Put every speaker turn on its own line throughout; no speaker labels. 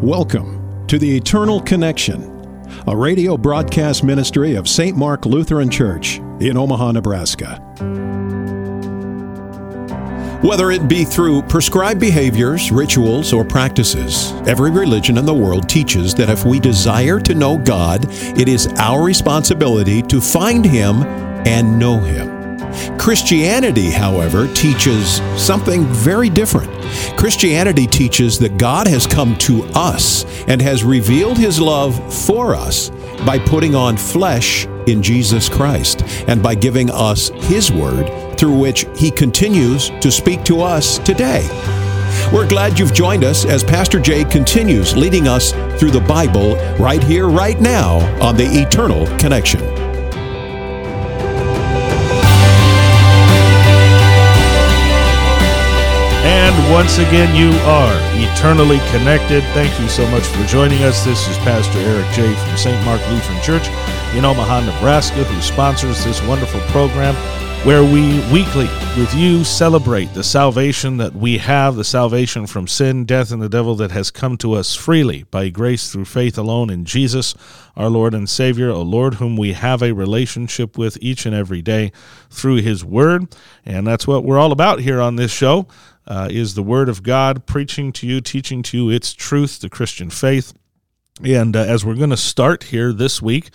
Welcome to the Eternal Connection, a radio broadcast ministry of St. Mark Lutheran Church in Omaha, Nebraska. Whether it be through prescribed behaviors, rituals, or practices, every religion in the world teaches that if we desire to know God, it is our responsibility to find Him and know Him. Christianity, however, teaches something very different. Christianity teaches that God has come to us and has revealed His love for us by putting on flesh in Jesus Christ and by giving us His Word through which He continues to speak to us today. We're glad you've joined us as Pastor Jay continues leading us through the Bible right here, right now on the Eternal Connection.
And once again, you are eternally connected. Thank you so much for joining us. This is Pastor Eric J. from St. Mark Lutheran Church in Omaha, Nebraska, who sponsors this wonderful program where we weekly with you celebrate the salvation that we have, the salvation from sin, death, and the devil that has come to us freely by grace through faith alone in Jesus, our Lord and Savior, a Lord whom we have a relationship with each and every day through His Word. And that's what we're all about here on this show uh, is the Word of God, preaching to you, teaching to you its truth, the Christian faith. And uh, as we're going to start here this week,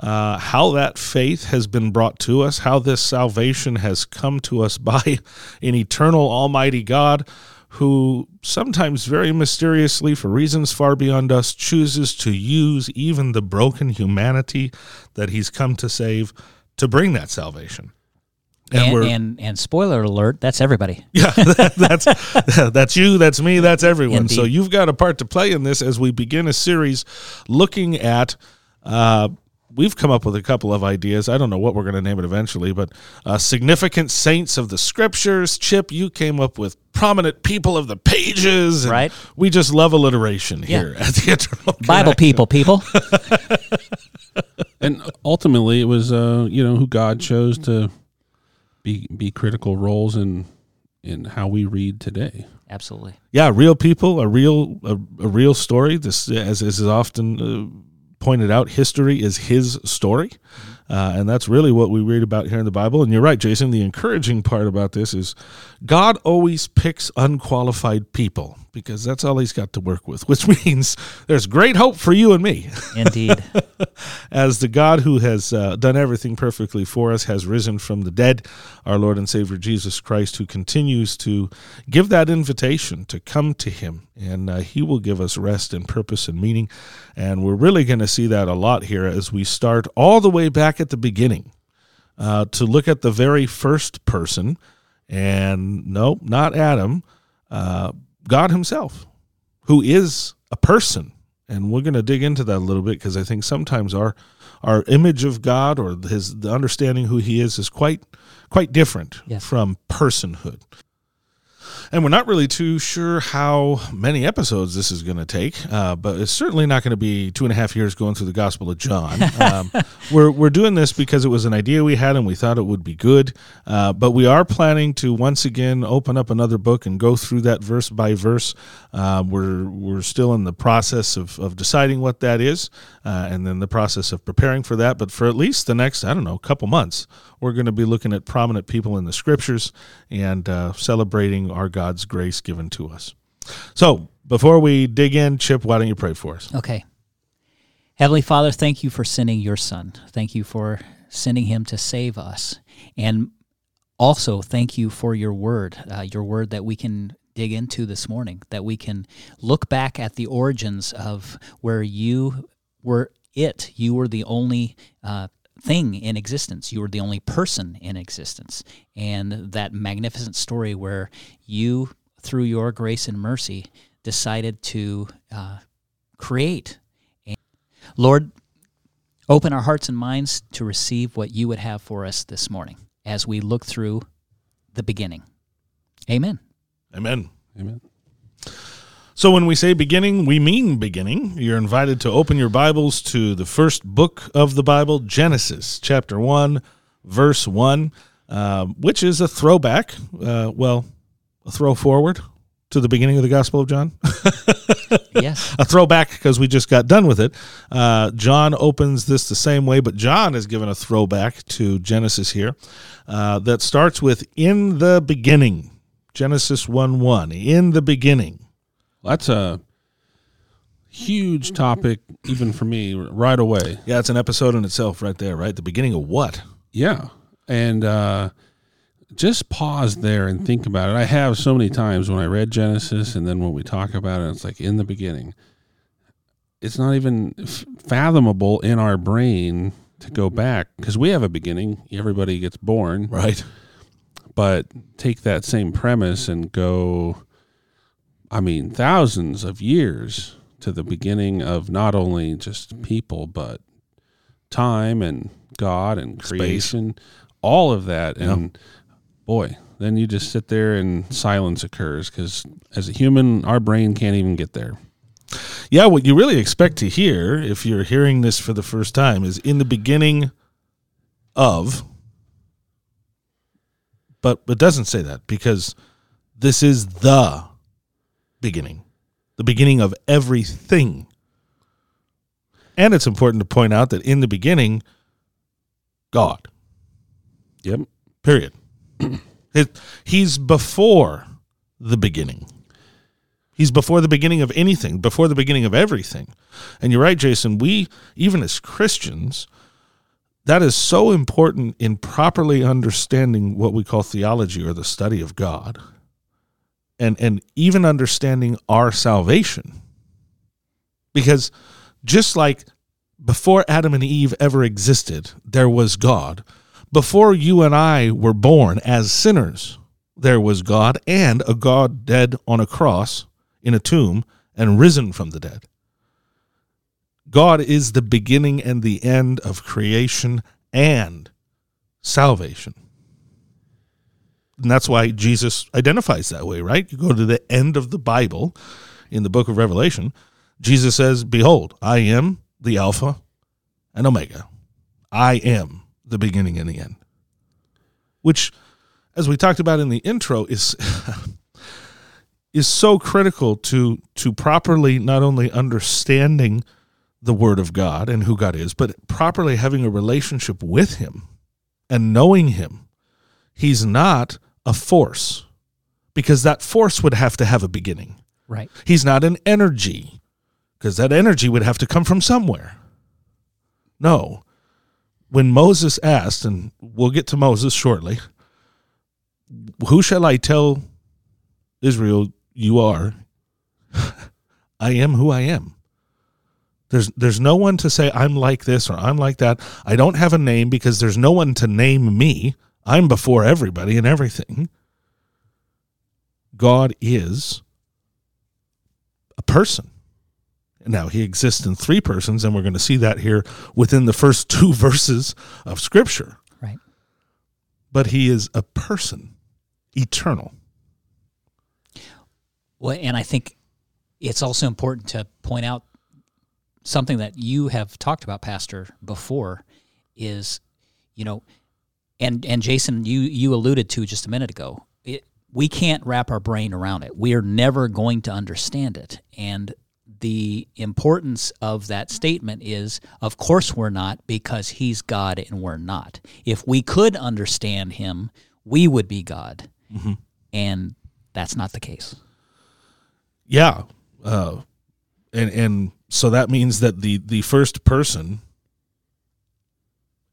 uh, how that faith has been brought to us, how this salvation has come to us by an eternal Almighty God who sometimes very mysteriously, for reasons far beyond us, chooses to use even the broken humanity that He's come to save to bring that salvation.
And, and, and, and spoiler alert, that's everybody.
Yeah, that, that's that's you, that's me, that's everyone. Indeed. So you've got a part to play in this as we begin a series looking at. Uh, we've come up with a couple of ideas. I don't know what we're going to name it eventually, but uh, significant saints of the scriptures. Chip, you came up with prominent people of the pages.
right.
We just love alliteration yeah. here at the Eternal
Bible people, people.
and ultimately, it was uh, you know who God chose to be be critical roles in in how we read today.
Absolutely.
Yeah, real people, a real a, a real story. This as, as is often uh, pointed out, history is his story. Uh, and that's really what we read about here in the Bible. And you're right, Jason. The encouraging part about this is God always picks unqualified people because that's all he's got to work with, which means there's great hope for you and me.
Indeed.
As the God who has uh, done everything perfectly for us has risen from the dead, our Lord and Savior Jesus Christ, who continues to give that invitation to come to him, and uh, he will give us rest and purpose and meaning. And we're really going to see that a lot here as we start all the way back at the beginning uh, to look at the very first person. And no, not Adam, uh, God Himself, who is a person. And we're going to dig into that a little bit because I think sometimes our our image of God or his the understanding who He is is quite quite different yes. from personhood and we're not really too sure how many episodes this is going to take, uh, but it's certainly not going to be two and a half years going through the Gospel of John. Um, we're we're doing this because it was an idea we had and we thought it would be good, uh, but we are planning to once again open up another book and go through that verse by verse. Uh, we're we're still in the process of, of deciding what that is, uh, and then the process of preparing for that. But for at least the next I don't know couple months, we're going to be looking at prominent people in the Scriptures and uh, celebrating our God's grace given to us. So, before we dig in, Chip, why don't you pray for us?
Okay. Heavenly Father, thank you for sending your Son. Thank you for sending him to save us. And also, thank you for your word, uh, your word that we can dig into this morning, that we can look back at the origins of where you were it. You were the only uh, thing in existence. You were the only person in existence. And that magnificent story where you, through your grace and mercy, decided to uh, create. And Lord, open our hearts and minds to receive what you would have for us this morning as we look through the beginning. Amen.
Amen. Amen. So, when we say beginning, we mean beginning. You're invited to open your Bibles to the first book of the Bible, Genesis, chapter 1, verse 1, uh, which is a throwback, uh, well, a throw forward, to the beginning of the Gospel of John?
yes.
a throwback because we just got done with it. Uh, John opens this the same way, but John is given a throwback to Genesis here uh, that starts with "In the beginning." Genesis one one. In the beginning.
That's a huge topic, even for me, right away.
Yeah, it's an episode in itself, right there. Right, the beginning of what?
Yeah, and uh, just pause there and think about it. I have so many times when I read Genesis, and then when we talk about it, it's like in the beginning. It's not even f- fathomable in our brain to go back because we have a beginning. Everybody gets born,
Right.
but take that same premise and go. I mean, thousands of years to the beginning of not only just people, but time and God and
Space.
creation, all of that.
Yeah.
And boy, then you just sit there and silence occurs because as a human, our brain can't even get there.
Yeah, what you really expect to hear if you're hearing this for the first time is in the beginning of, but it doesn't say that because this is the beginning, the beginning of everything. And it's important to point out that in the beginning, God,
Yep.
period. It- he's before the beginning. He's before the beginning of anything, before the beginning of everything. And you're right, Jason. We, even as Christians, that is so important in properly understanding what we call theology or the study of God. And and even understanding our salvation. Because just like before Adam and Eve ever existed, there was God. Before you and I were born as sinners, there was God and a God dead on a cross in a tomb and risen from the dead. God is the beginning and the end of creation and salvation. And that's why Jesus identifies that way, right? You go to the end of the Bible in the book of Revelation, Jesus says, Behold, I am the Alpha and Omega. I am the beginning and the end. Which, as we talked about in the intro, is is so critical to to properly not only understanding the Word of God and who God is, but properly having a relationship with Him and knowing Him. He's not a force because that force would have to have a beginning.
Right.
He's not an energy because that energy would have to come from somewhere. No. When Moses asked, and we'll get to Moses shortly, who shall I tell Israel you are? I am who I am. There's there's no one to say I'm like this or I'm like that. I don't have a name because there's no one to name me. I'm before everybody and everything. God is a person. Now, he exists in three persons, and we're going to see that here within the first two verses of Scripture.
Right.
But he is a person, eternal.
Well, and I think it's also important to point out something that you have talked about, Pastor, before is, you know, and and Jason, you you alluded to just a minute ago. It, we can't wrap our brain around it. We are never going to understand it, and the importance of that statement is of course we're not because he's God and we're not. If we could understand him, we would be God. And that's not the case.
Yeah. Uh, and and so that means that the the first person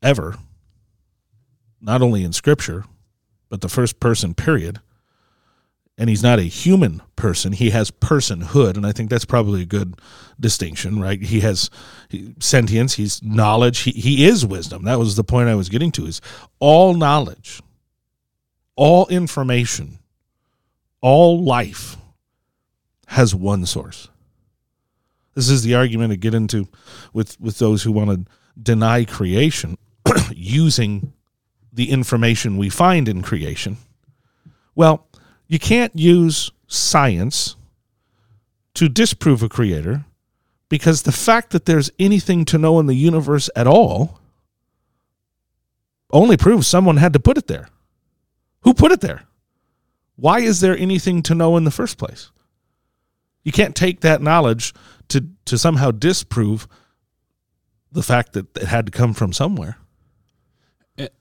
ever, not only in Scripture, but the first person period. And he's not a human person; he has personhood, and I think that's probably a good distinction, right? He has sentience, he's knowledge, he he is wisdom. That was the point I was getting to: is all knowledge, all information, all life has one source. This is the argument to get into with, with those who want to deny creation using the information we find in creation. Well, you can't use science to disprove a creator because the fact that there's anything to know in the universe at all only proves someone had to put it there. Who put it there? why is there anything to know in the first place? You can't take that knowledge to, to somehow disprove the fact that it had to come from somewhere.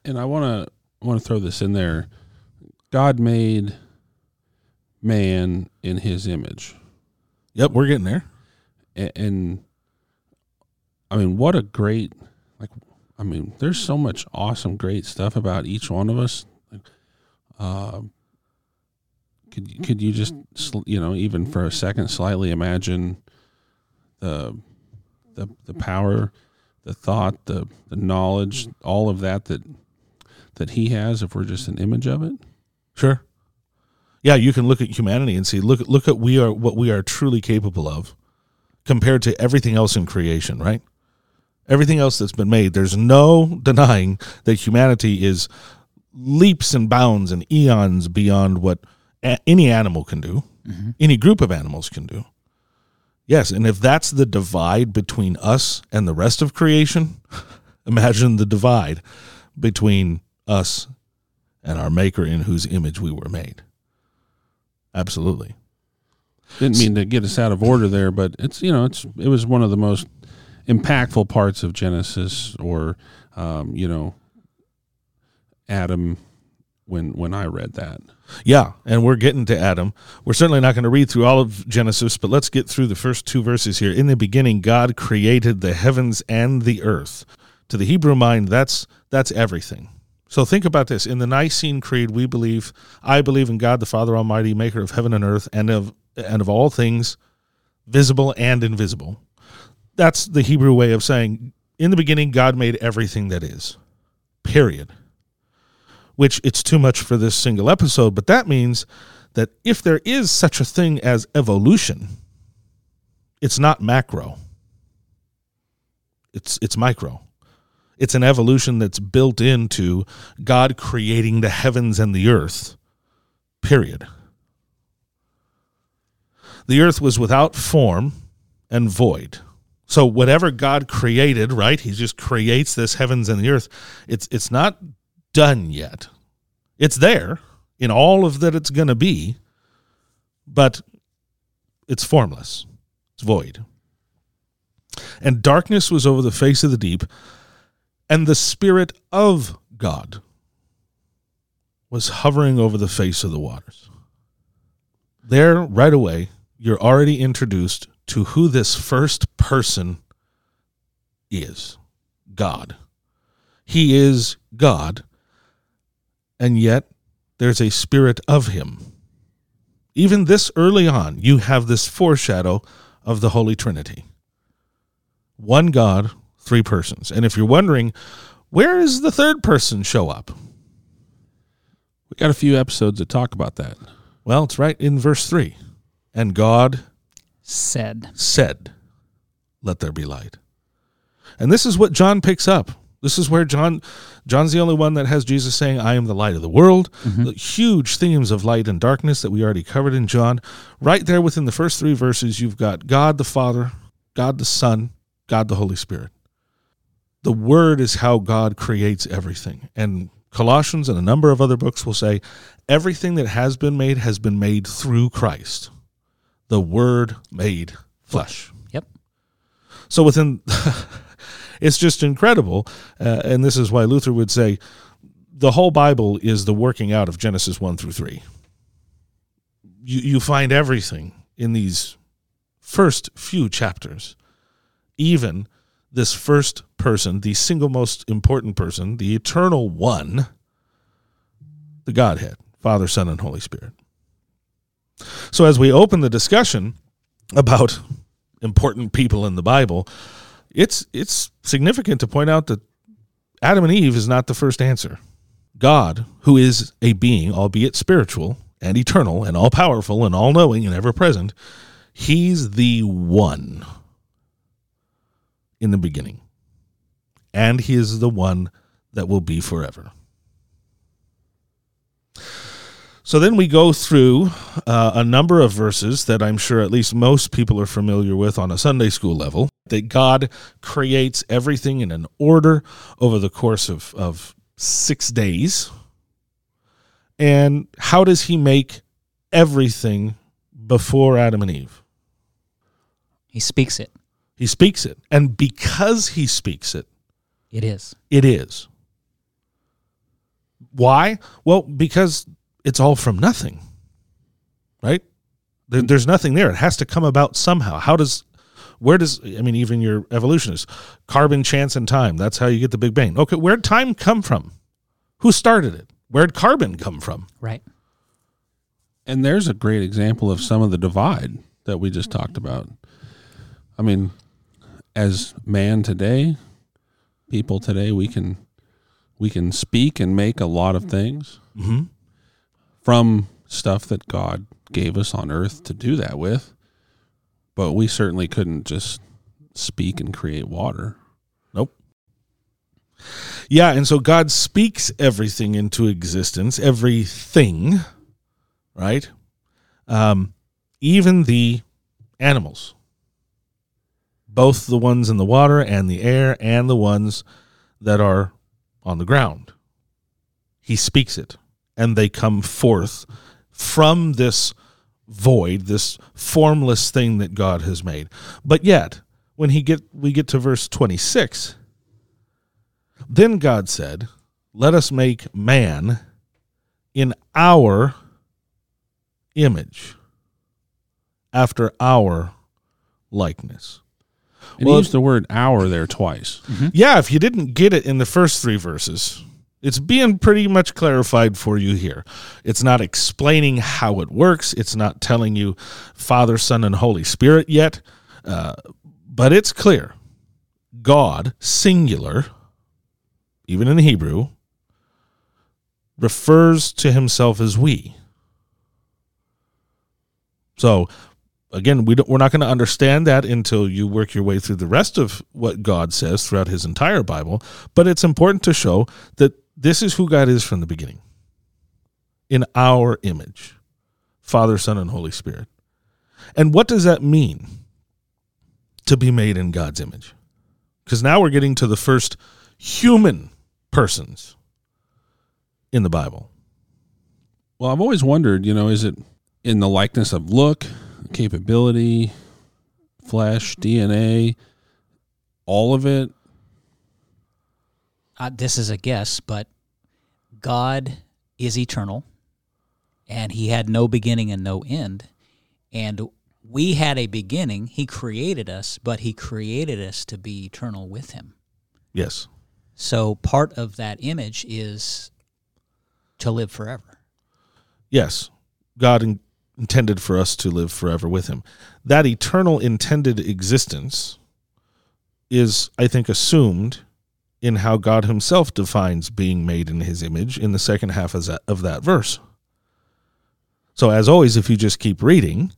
And, I want to want to throw this in there. God made man in His image.
Yep, we're getting there.
and, and I mean, what a great like. I mean, there's so much awesome, great stuff about each one of us. Uh, could you- could you just you know even for a second slightly imagine the the the power, the thought, the the knowledge, all of that that that he has if we're just an image of it.
Sure. Yeah, you can look at humanity and see look look at we are what we are truly capable of compared to everything else in creation, right? Everything else that's been made, there's no denying that humanity is leaps and bounds and eons beyond what a- any animal can do, mm-hmm. any group of animals can do. Yes, and if that's the divide between us and the rest of creation, imagine the divide between us and our maker in whose image we were made. Absolutely.
Didn't mean to get us out of order there, but it's you know it's it was one of the most impactful parts of Genesis, or um, you know, Adam. When when I read that,
Yeah, and we're getting to Adam. We're certainly not going to read through all of Genesis, but let's get through the first two verses here. In the beginning, God created the heavens and the earth. To the Hebrew mind, that's that's everything. So think about this. In the Nicene Creed, we believe, I believe in God the Father Almighty, maker of heaven and earth, and of and of all things, visible and invisible. That's the Hebrew way of saying, in the beginning, God made everything that is. Period which it's too much for this single episode, but that means that if there is such a thing as evolution, it's not macro. It's it's micro. It's an evolution that's built into God creating the heavens and the earth. Period. The earth was without form and void. So whatever God created, right? He just creates this heavens and the earth. It's it's not done yet. It's there in all of that it's going to be, but it's formless. It's void. And darkness was over the face of the deep, and the Spirit of God was hovering over the face of the waters. There, right away, you're already introduced to who this first person is God. He is God and yet there's a spirit of him. Even this early on, you have this foreshadow of the Holy Trinity. One God, three persons. And if you're wondering, where does the third person show up?
we got a few episodes that talk about that.
Well, it's right in verse 3. And God
Said.
said, Let there be light. And this is what John picks up. This is where John John's the only one that has Jesus saying, I am the light of the world. Mm-hmm. The huge themes of light and darkness that we already covered in John. Right there within the first three verses, you've got God the Father, God the Son, God the Holy Spirit. The Word is how God creates everything. And Colossians and a number of other books will say everything that has been made has been made through Christ. The Word made flesh.
Yep.
So within, it's just incredible, uh, and this is why Luther would say the whole Bible is the working out of Genesis one through three. You you find everything in these first few chapters, even this first person, the single most important person, the eternal one, the Godhead, Father, Son, and Holy Spirit. So as we open the discussion about important people in the Bible, it's it's significant to point out that Adam and Eve is not the first answer. God, who is a being, albeit spiritual and eternal and all powerful and all knowing and ever present, he's the one in the beginning. And he is the one that will be forever. So then we go through uh, a number of verses that I'm sure at least most people are familiar with on a Sunday school level. That God creates everything in an order over the course of, of six days. And how does he make everything before Adam and Eve.
He speaks it.
He speaks it. And because he speaks it,
It is.
it is. Why? Well, because it's all from nothing, right? There's nothing there. It has to come about somehow. How does, where does, I mean, even your evolutionists, carbon, chance, and time, that's how you get the Big Bang. Okay, where'd time come from? Who started it? Where'd carbon come from?
Right.
And there's a great example of some of the divide that we just talked about. I mean, as man today, people today, we can we can speak and make a lot of things
Mm-hmm.
from stuff that God gave us on earth to do that with. But we certainly couldn't just speak and create water.
Nope. Yeah, and so God speaks everything into existence, everything, right? Um, even the animals, both the ones in the water and the air, and the ones that are on the ground. He speaks it, and they come forth from this void, this formless thing that God has made. But yet, when he get we get to verse 26, then God said, Let us make man in our image, after our likeness.
And
Well,
he used the word our there twice. Mm-hmm.
Yeah, if you didn't get it in the first three verses, it's being pretty much clarified for you here. It's not explaining how it works, it's not telling you Father, Son, and Holy Spirit yet, uh, but it's clear. God, singular, even in Hebrew, refers to himself as we. So, again, we we're not going to understand that until you work your way through the rest of what God says throughout his entire Bible. But it's important to show that this is who God is from the beginning in our image Father, Son, and Holy Spirit. And what does that mean to be made in God's image? Because now we're getting to the first human persons in the Bible.
Well, I've always wondered, you know, is it in the likeness of look, capability, flesh, DNA, all of it?
Uh, this is a guess, but God is eternal, and He had no beginning and no end, and we had a beginning. He created us, but He created us to be eternal with Him.
Yes.
So part of that image is to live forever.
Yes, God in, intended for us to live forever with Him. That eternal intended existence is, I think, assumed in how God Himself defines being made in His image in the second half of that, of that verse. So, as always, if you just keep reading,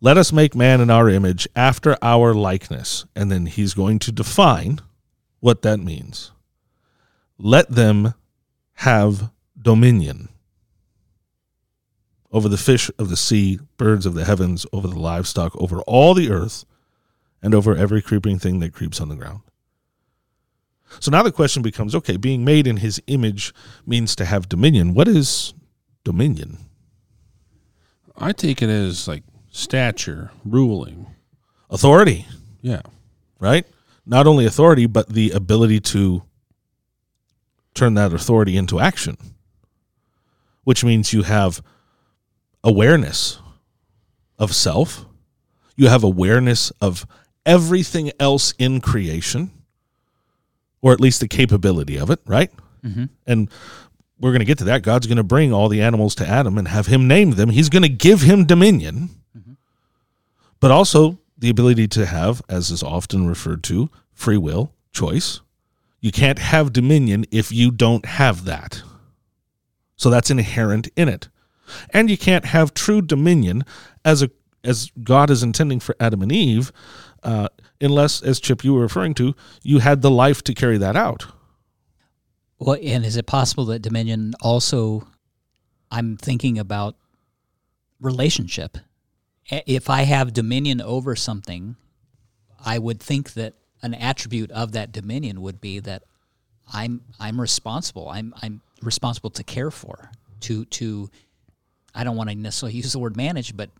let us make man in our image after our likeness. And then He's going to define what that means. Let them have dominion over the fish of the sea, birds of the heavens, over the livestock, over all the earth, and over every creeping thing that creeps on the ground. So now the question becomes okay, being made in his image means to have dominion. What is dominion?
I take it as like stature, ruling.
Authority,
Yeah.
right? Not only authority, but the ability to turn that authority into action, which means you have awareness of self, you have awareness of everything else in creation, or at least the capability of it, right?
Mm-hmm.
And we're going to get to that. God's going to bring all the animals to Adam and have him name them. He's going to give him dominion, but also the ability to have, as is often referred to, free will, choice. You can't have dominion if you don't have that. So that's inherent in it. And you can't have true dominion as a as God is intending for Adam and Eve, uh, unless, as Chip you were referring to, you had the life to carry that out.
Well, and is it possible that dominion also? I'm thinking about relationship. If I have dominion over something, I would think that an attribute of that dominion would be that I'm I'm responsible. I'm I'm responsible to care for, to to I don't want to necessarily use the word manage, but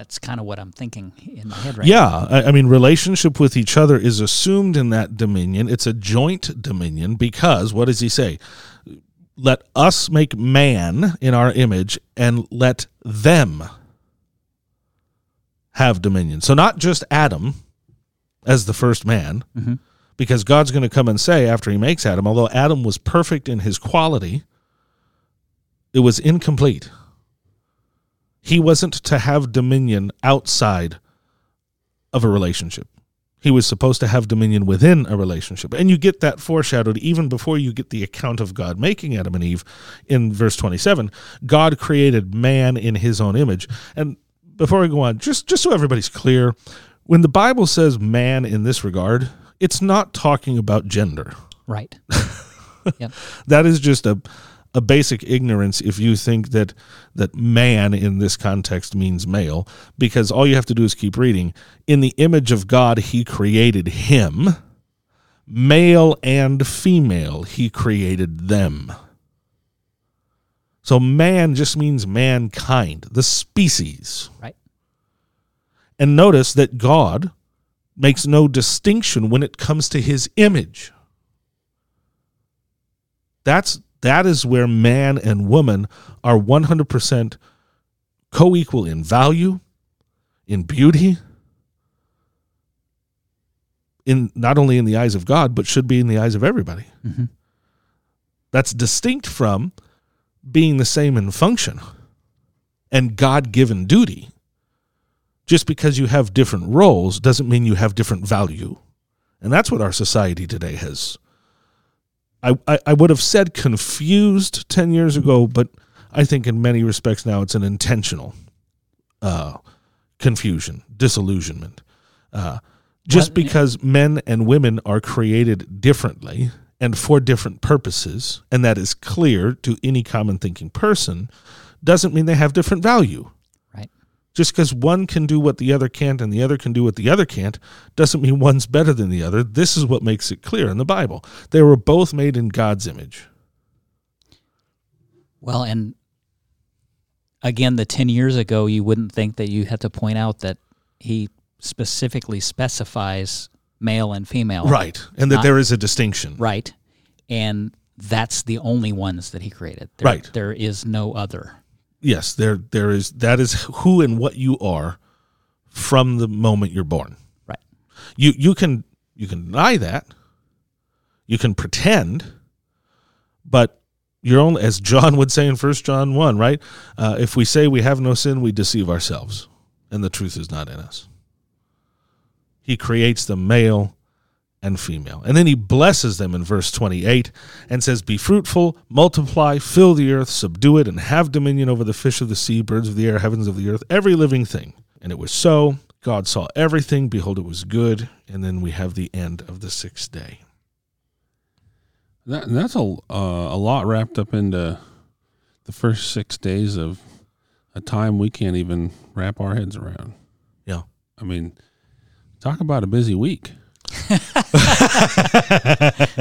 that's kind of what I'm thinking in my head right
yeah,
now.
I, I mean, relationship with each other is assumed in that dominion. It's a joint dominion because what does he say? Let us make man in our image and let them have dominion. So, not just Adam as the first man,
Mhm.
because God's going to come and say after he makes Adam, although Adam was perfect in his quality, it was incomplete. He wasn't to have dominion outside of a relationship. He was supposed to have dominion within a relationship. And you get that foreshadowed even before you get the account of God making Adam and Eve in verse 27. God created man in his own image. And before we go on, just, just so everybody's clear, when the Bible says man in this regard, it's not talking about gender.
Right. yep.
That is just a a basic ignorance if you think that that man in this context means male because all you have to do is keep reading. In the image of God he created him. Male and female he created them. So man just means mankind the species.
Right.
and notice that God makes no distinction when it comes to his image. That's that is where man and woman are 100% co-equal in value in beauty in not only in the eyes of god but should be in the eyes of everybody.
Mhm.
that's distinct from being the same in function and god-given duty. Just because you have different roles doesn't mean you have different value. And that's what our society today has I, I, I would have said confused 10 years ago, but I think in many respects now it's an intentional uh, confusion, disillusionment. Uh, just because men and women are created differently and for different purposes, and that is clear to any common thinking person, doesn't mean they have different value. Just because one can do what the other can't and the other can do what the other can't doesn't mean one's better than the other. This is what makes it clear in the Bible. They were both made in God's image.
Well, and again, the 10 years ago, you wouldn't think that you had to point out that he specifically specifies male and female.
Right. And that
Not-
there is a distinction.
Right. And that's the only ones that he created. There,
Right.
There is no other.
Yes, there there is that is who and what you are from the moment you're born.
Right.
You you can you can deny that. You can pretend, but you're only as John would say in First John one, right? Uh, if we say we have no sin, we deceive ourselves, and the truth is not in us. He creates the male and female. And then he blesses them in verse 28 and says, Be fruitful, multiply, fill the earth, subdue it, and have dominion over the fish of the sea, birds of the air, heavens of the earth, every living thing. And it was so. God saw everything. Behold, it was good. And then we have the end of the sixth day.
That, that's a uh, a lot wrapped up into the first six days of a time we can't even wrap our heads around.
Yeah.
I mean, talk about a busy week.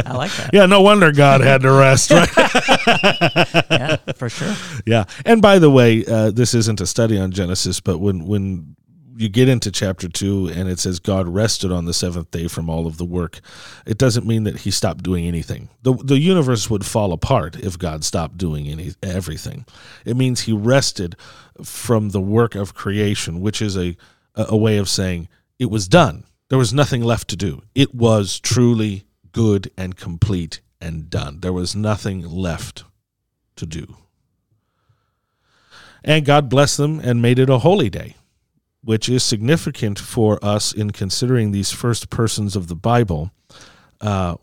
I like that.
Yeah, no wonder God had to rest, right?
yeah, for sure.
yeah. And by the way, uh, this isn't a study on Genesis, but when when you get into chapter two and it says God rested on the seventh day from all of the work, it doesn't mean that He stopped doing anything. the The universe would fall apart if God stopped doing any everything. It means He rested from the work of creation, which is a a way of saying it was done. There was nothing left to do. It was truly good and complete and done. There was nothing left to do. And God blessed them and made it a holy day, which is significant for us in considering these first persons of the Bible. Uh,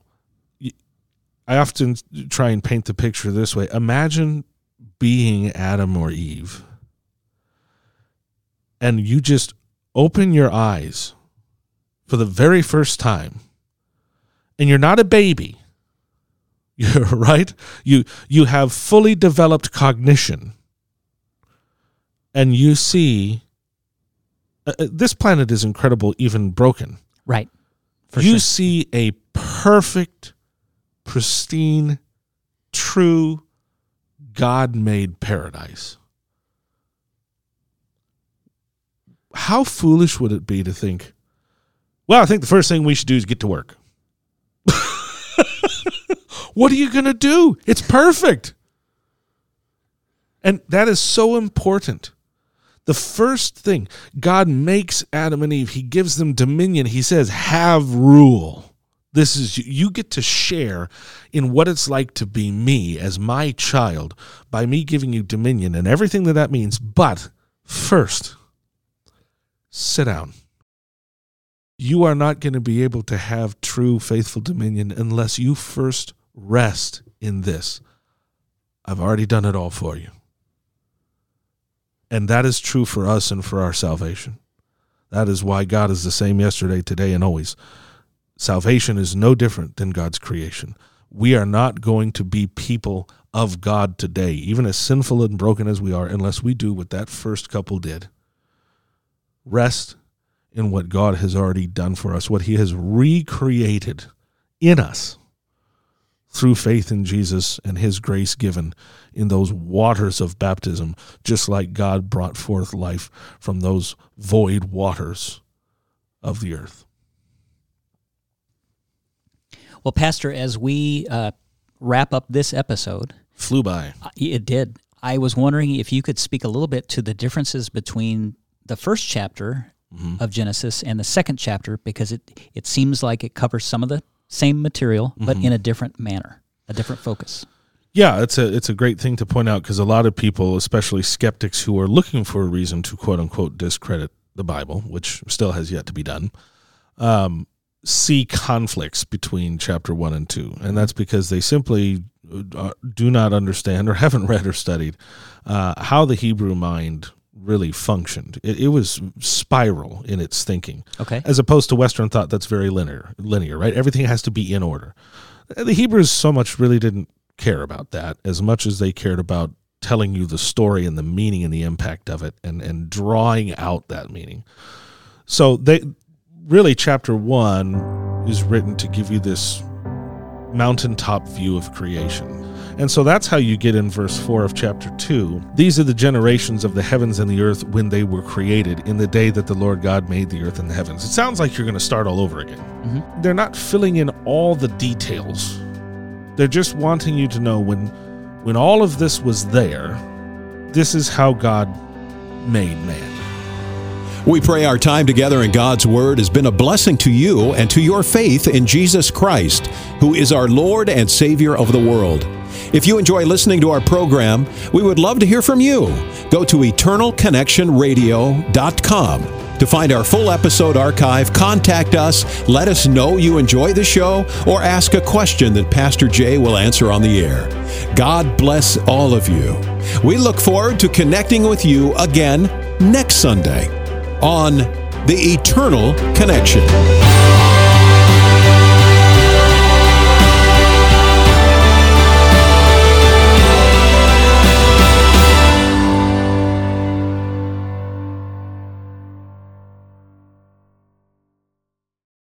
I often try and paint the picture this way Imagine being Adam or Eve, and you just open your eyes for the very first time, and you're not a baby. You're right. You you have fully developed cognition, and you see uh, uh, this planet is incredible, even broken.
Right.
You
sure.
see a perfect, pristine, true, God-made paradise how foolish would it be to think, well, I think the first thing we should do is get to work. what are you going to do? It's perfect. And that is so important. The first thing, God makes Adam and Eve, He gives them dominion. He says, have rule. This is you get to share in what it's like to be me as my child by me giving you dominion and everything that that means. But first, sit down. You are not going to be able to have true faithful dominion unless you first rest in this. I've already done it all for you. And that is true for us and for our salvation. That is why God is the same yesterday, today, and always. Salvation is no different than God's creation. We are not going to be people of God today, even as sinful and broken as we are, unless we do what that first couple did rest in what God has already done for us, what He has recreated in us through faith in Jesus and his grace given in those waters of baptism, just like God brought forth life from those void waters of the earth.
Well, Pastor, as we uh, wrap up this episode,
flew by.
Uh, it did. I was wondering if you could speak a little bit to the differences between the first chapter mm-hmm. of Genesis and the second chapter, because it, it seems like it covers some of the same material, but mm-hmm. in a different manner, a different focus.
Yeah, it's a it's a great thing to point out because a lot of people, especially skeptics who are looking for a reason to quote unquote discredit the Bible, which still has yet to be done, um, see conflicts between chapter one and two, and that's because they simply uh, do not understand or haven't read or studied uh, how the Hebrew mind really functioned. It, it, was spiral in its thinking.
Okay.
As opposed to Western thought that's very linear, linear, right? Everything has to be in order. The Hebrews so much really didn't care about that as much as they cared about telling you the story and the meaning and the impact of it and, and drawing out that meaning. So they really chapter one is written to give you this mountaintop view of creation and so that's how you get in verse 4 of chapter 2. These are the generations of the heavens and the earth when they were created in the day that the Lord God made the earth and the heavens. It sounds like you're going to start all over again. Mm-hmm. They're not filling in all the details. They're just wanting you to know when when all of this was there, this is how God made man.
We pray our time together in God's Word has been a blessing to you and to your faith in Jesus Christ, who is our Lord and Savior of the world. If you enjoy listening to our program, we would love to hear from you. Go to eternalconnectionradio.com. To find our full episode archive, contact us, let us know you enjoy the show, or ask a question that Pastor Jay will answer on the air. God bless all of you. We look forward to connecting with you again next Sunday on The Eternal Connection.